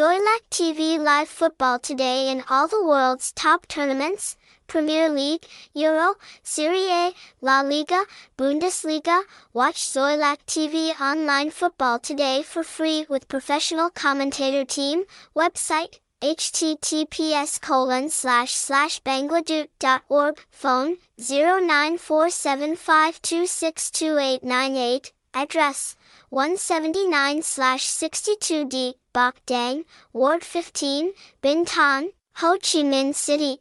Xoilac TV live football today in all the world's top tournaments, Premier League, Euro, Serie A, La Liga, Bundesliga. Watch Xoilac TV online football today for free with professional commentator team. Website https colon slash slash bangladoot.org phone 094752629898 address 179 slash 62D Bach Dang Ward 15 Binh Thanh, Ho Chi Minh City